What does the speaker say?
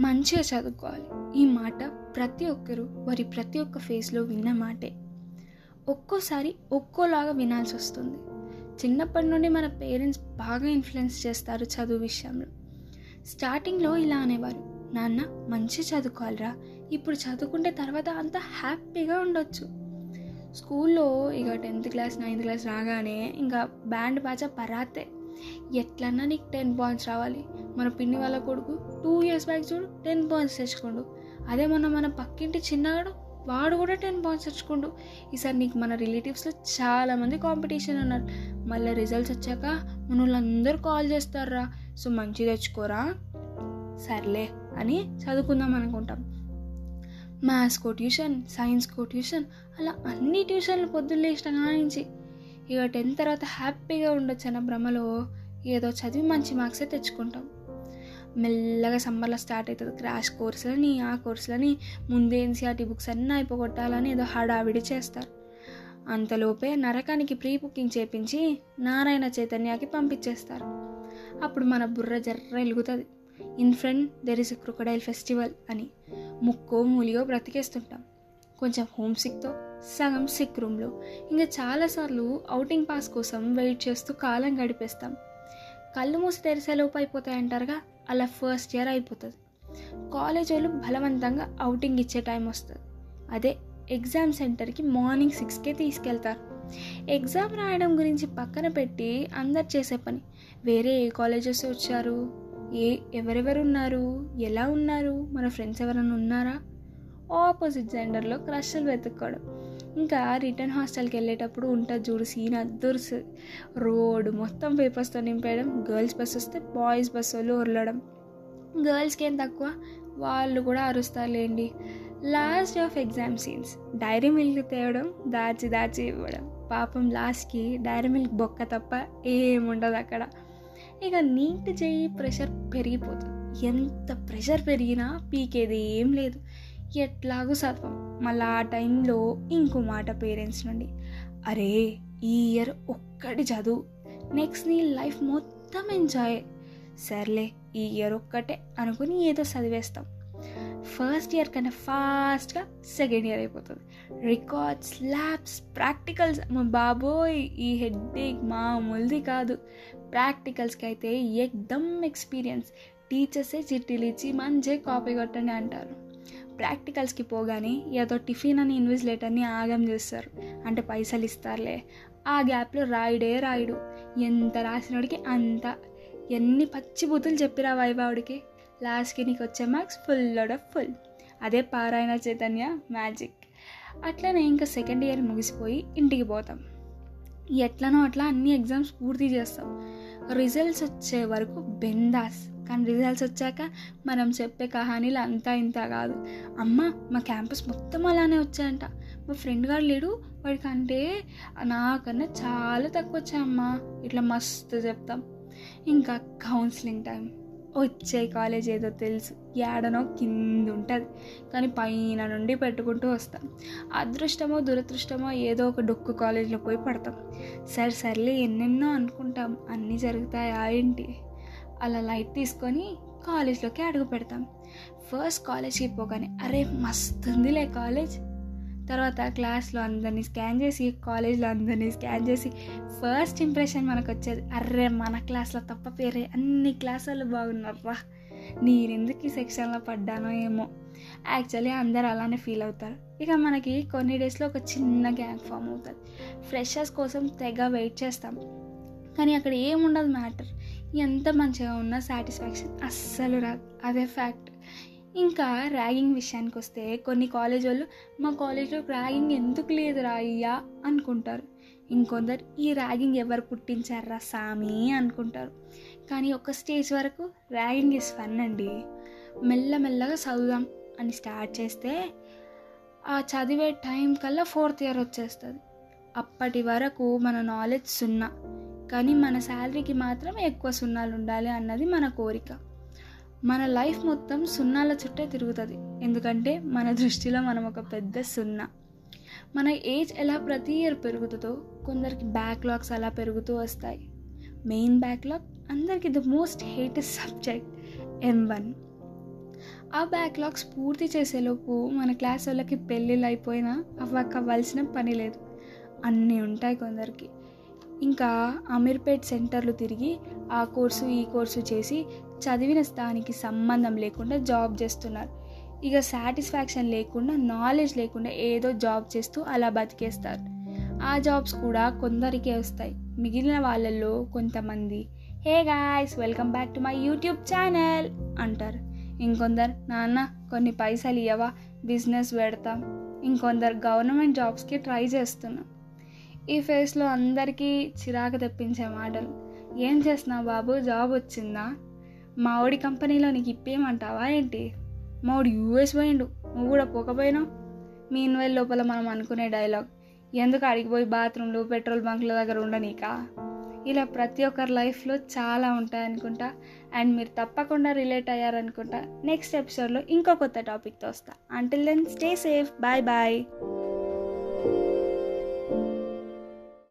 మంచిగా చదువుకోవాలి. ఈ మాట ప్రతి ఒక్కరూ వారి ప్రతి ఒక్క ఫేస్లో విన్న మాటే. ఒక్కోసారి ఒక్కోలాగా వినాల్సి వస్తుంది. చిన్నప్పటి నుండి మన పేరెంట్స్ బాగా ఇన్ఫ్లుయెన్స్ చేస్తారు చదువు విషయంలో. స్టార్టింగ్లో ఇలా అనేవారు నాన్న మంచి చదువుకోవాలిరా. ఇప్పుడు చదువుకుంటే తర్వాత అంత హ్యాపీగా ఉండొచ్చు. స్కూల్లో ఇక టెన్త్ క్లాస్ నైన్త్ క్లాస్ రాగానే ఇంకా బ్యాండ్ బాజా పరాతే. ఎట్లన్నా నీకు టెన్ పాయింట్స్ రావాలి. మన పిన్ని వాళ్ళ కొడుకు టూ ఇయర్స్ బ్యాక్ చూడు టెన్ పాయింట్స్ తెచ్చుకోండు. అదే మొన్న మన పక్కింటి చిన్నగాడు వాడు కూడా టెన్ పాయింట్స్ తెచ్చుకోండు. ఈసారి నీకు మన రిలేటివ్స్లో చాలామంది కాంపిటీషన్ ఉన్నారు మళ్ళీ రిజల్ట్స్ వచ్చాక మన వాళ్ళందరూ కాల్ చేస్తారా? సో మంచి తెచ్చుకోరా? సర్లే అని చదువుకుందాం అనుకుంటాం. మ్యాథ్స్కో ట్యూషన్ సైన్స్కో ట్యూషన్ అలా అన్ని ట్యూషన్లు పొద్దున్న లేచిన నుంచి ఇక టెన్త్ తర్వాత హ్యాపీగా ఉండొచ్చు అన్న భ్రమలో ఏదో చదివి మంచి మార్క్సే తెచ్చుకుంటాం. మెల్లగా సమ్మర్లో స్టార్ట్ అవుతుంది. క్రాష్ కోర్సులని ఆ కోర్సులని ముందే ఎన్సీఆర్టీ బుక్స్ అన్నీ అయిపోగొట్టాలని ఏదో హడావిడి చేస్తారు. అంతలోపే నరకానికి ప్రీ బుకింగ్ చేపించి నారాయణ చైతన్యకి పంపించేస్తారు. అప్పుడు మన బుర్ర జర్ర వెలుగుతుంది in front there is crocodile festival అని ముక్కో మూలియో బ్రతికేస్తుంటాం. కొంచెం హోమ్ సిక్తో సగం సిక్ రూమ్లో. ఇంకా చాలాసార్లు అవుటింగ్ పాస్ కోసం వెయిట్ చేస్తూ కాలం గడిపేస్తాం. కళ్ళు మూసి తెరిసేలోపు అయిపోతాయంటారుగా అలా ఫస్ట్ ఇయర్ అయిపోతుంది. కాలేజ్ వాళ్ళు బలవంతంగా అవుటింగ్ ఇచ్చే టైం వస్తుంది. అదే ఎగ్జామ్ సెంటర్కి మార్నింగ్ సిక్స్కే తీసుకెళ్తారు. ఎగ్జామ్ రాయడం గురించి పక్కన పెట్టి అందరు చేసే పని. వేరే ఏ కాలేజెస్ వచ్చారు? ఏ ఎవరెవరు ఉన్నారు? ఎలా ఉన్నారు? మన ఫ్రెండ్స్ ఎవరైనా ఉన్నారా? ఆపోజిట్ జెండర్లో క్రష్లు వెతుక్కోవడం. ఇంకా రిటర్న్ హాస్టల్కి వెళ్ళేటప్పుడు ఉంటుంది చూడు సీన్ అద్దరుసు. రోడ్ మొత్తం పేపర్స్తో నింపేయడం గర్ల్స్ బస్ వస్తే బాయ్స్ బస్ వాళ్ళు ఉరలడం. గర్ల్స్కి ఏం తక్కువ? వాళ్ళు కూడా అరుస్తారులేండి. Last of exam scenes Dairy Milk తేవడం దాచి దాచి ఇవ్వడం. పాపం లాస్ట్కి డైరీ మిల్క్ బొక్క తప్ప ఏముండదు అక్కడ. ఇక నీట్ చేయి ప్రెషర్ పెరిగిపోతుంది. ఎంత ప్రెషర్ పెరిగినా పీకేది ఏం లేదు. ఎట్లాగూ చదవం మళ్ళీ ఆ టైంలో ఇంకో మాట పేరెంట్స్ నుండి. అరే ఈ ఇయర్ ఒక్కటి చదువు. నెక్స్ట్ నీ లైఫ్ మొత్తం ఎంజాయ్. సర్లే ఈ ఇయర్ ఒక్కటే అనుకుని ఏదో చదివేస్తాం. ఫస్ట్ ఇయర్ కన్నా ఫాస్ట్గా సెకండ్ ఇయర్ అయిపోతుంది. Records labs practicals. మా బాబోయ్ ఈ హెడ్ఏక్ మామూలుది కాదు. ప్రాక్టికల్స్కి అయితే ఎక్దమ్ ఎక్స్పీరియన్స్. టీచర్సే చిట్టీలు ఇచ్చి మంచిగా కాపీ కొట్టండి అంటారు. ప్రాక్టికల్స్కి పోగానే ఏదో టిఫిన్ అని ఇన్విజిలేటర్ని ఆగం చేస్తారు. అంటే పైసలు ఇస్తారులే. ఆ గ్యాప్లో రాయుడే రాయుడు. ఎంత రాసినోడికి అంత. ఎన్ని పచ్చి బూతులు చెప్పిరా వైభావుడికి లాస్ట్కి నీకు వచ్చే మార్క్స్ ఫుల్ ఆఫ్ ఫుల్. అదే పారాయణ చైతన్య మ్యాజిక్. అట్లనే ఇంకా సెకండ్ ఇయర్ ముగిసిపోయి ఇంటికి పోతాం. ఎట్లనో అట్లా అన్ని ఎగ్జామ్స్ పూర్తి చేస్తాం. రిజల్ట్స్ వచ్చే వరకు బెందాస్. కానీ రిజల్ట్స్ వచ్చాక మనం చెప్పే కహానీలు అంతా ఇంత కాదు. అమ్మ మా క్యాంపస్ మొత్తం అలానే వచ్చాయంట. మా ఫ్రెండ్ గారు లేడు వాడికంటే నాకన్నా చాలా తక్కువ వచ్చాయమ్మా ఇట్లా మస్తు చెప్తాం. ఇంకా కౌన్సిలింగ్ టైం వచ్చే కాలేజ్ ఏదో తెలుసు. ఏడనో కింద ఉంటుంది. కానీ పైన నుండి పెట్టుకుంటూ వస్తాం. అదృష్టమో దురదృష్టమో ఏదో ఒక డొక్కు కాలేజ్లో పోయి పడతాం. సరే సర్లే ఎన్నెన్నో అనుకుంటాం. అన్నీ జరుగుతాయా ఏంటి? అలా లైట్ తీసుకొని కాలేజ్లోకి అడుగు పెడతాం. ఫస్ట్ కాలేజ్కి పోగానే అరే మస్తు ఉందిలే కాలేజ్. తర్వాత క్లాస్లో అందరినీ స్కాన్ చేసి కాలేజ్లో అందరినీ స్కాన్ చేసి ఫస్ట్ ఇంప్రెషన్ మనకు వచ్చేది అర్రే మన క్లాస్లో తప్ప పేరే అన్ని క్లాసులు బాగున్నారా నేనెందుకు ఈ సెక్షన్లో పడ్డానో ఏమో. యాక్చువల్లీ అందరు అలానే ఫీల్ అవుతారు. ఇక మనకి కొన్ని డేస్లో ఒక చిన్న గ్యాంగ్ ఫామ్ అవుతుంది. ఫ్రెషర్స్ కోసం తెగ వెయిట్ చేస్తాం. కానీ అక్కడ ఏముండదు మ్యాటర్ ఎంత మంచిగా ఉన్నా సాటిస్ఫాక్షన్ అస్సలు రాదు. అదే ఫ్యాక్ట్ ఇంకా ర్యాగింగ్ విషయానికి వస్తే కొన్ని కాలేజ్ వాళ్ళు మా కాలేజ్లో ర్యాగింగ్ ఎందుకు లేదురా అయ్యా అనుకుంటారు. ఇంకొందరు ఈ ర్యాగింగ్ ఎవరు పుట్టించారా సామి అనుకుంటారు. కానీ ఒక స్టేజ్ వరకు ర్యాగింగ్ ఇస్ ఫన్ అండి. మెల్లమెల్లగా చదువుదాం అని స్టార్ట్ చేస్తే ఆ చదివే టైం కల్లా ఫోర్త్ ఇయర్ వచ్చేస్తుంది. అప్పటి వరకు మన నాలెడ్జ్ సున్నా. కానీ మన శాలరీకి మాత్రం ఎక్కువ సున్నాలు ఉండాలి అన్నది మన కోరిక. మన లైఫ్ మొత్తం సున్నాల చుట్టే తిరుగుతుంది. ఎందుకంటే మన దృష్టిలో మనం ఒక పెద్ద సున్నా. మన ఏజ్ ఎలా ప్రతి ఇయర్ పెరుగుతుందో కొందరికి బ్యాక్లాగ్స్ అలా పెరుగుతూ వస్తాయి. మెయిన్ బ్యాక్లాగ్ అందరికి the most hatest subject M one ఆ బ్యాక్లాగ్స్ పూర్తి చేసేలోపు మన క్లాస్ వాళ్ళకి పెళ్ళిళ్ళు అయిపోయినా అవ్వక్కవలసిన పని లేదు. అన్నీ ఉంటాయి కొందరికి. ఇంకా అమీర్పేట్ సెంటర్లు తిరిగి ఆ కోర్సు ఈ కోర్సు చేసి చదివిన దానికి సంబంధం లేకుండా జాబ్ చేస్తున్నారు. ఇక సాటిస్ఫాక్షన్ లేకుండా నాలెడ్జ్ లేకుండా ఏదో జాబ్ చేస్తూ అలా బతికేస్తారు. ఆ జాబ్స్ కూడా కొందరికే వస్తాయి. మిగిలిన వాళ్ళల్లో కొంతమంది hey guys welcome back to my YouTube channel అంటారు. ఇంకొందరు నాన్న కొన్ని పైసలు ఇవ్వవా బిజినెస్ పెడతాం. ఇంకొందరు గవర్నమెంట్ జాబ్స్కి ట్రై చేస్తున్నాం. ఈ ఫేస్లో అందరికీ చిరాకు తెప్పించే మాటలు. ఏం చేస్తున్నావు బాబు? జాబ్ వచ్చిందా? మా ఓడి కంపెనీలో నీకు ఇప్పేయమంటావా ఏంటి? మా ఓడి యూఎస్ పోయిండు. నువ్వు కూడా పోకపోయినావు? మీ ఇన్వెల్ లోపల మనం అనుకునే డైలాగ్. ఎందుకు అడిగిపోయి బాత్రూంలు పెట్రోల్ బంక్ల దగ్గర ఉండనీకా? ఇలా ప్రతి ఒక్కరి లైఫ్లో చాలా ఉంటాయి అనుకుంటా అండ్ మీరు తప్పకుండా రిలేట్ అయ్యారనుకుంటా. నెక్స్ట్ ఎపిసోడ్లో ఇంకో కొత్త టాపిక్తో వస్తా. Until then stay safe bye bye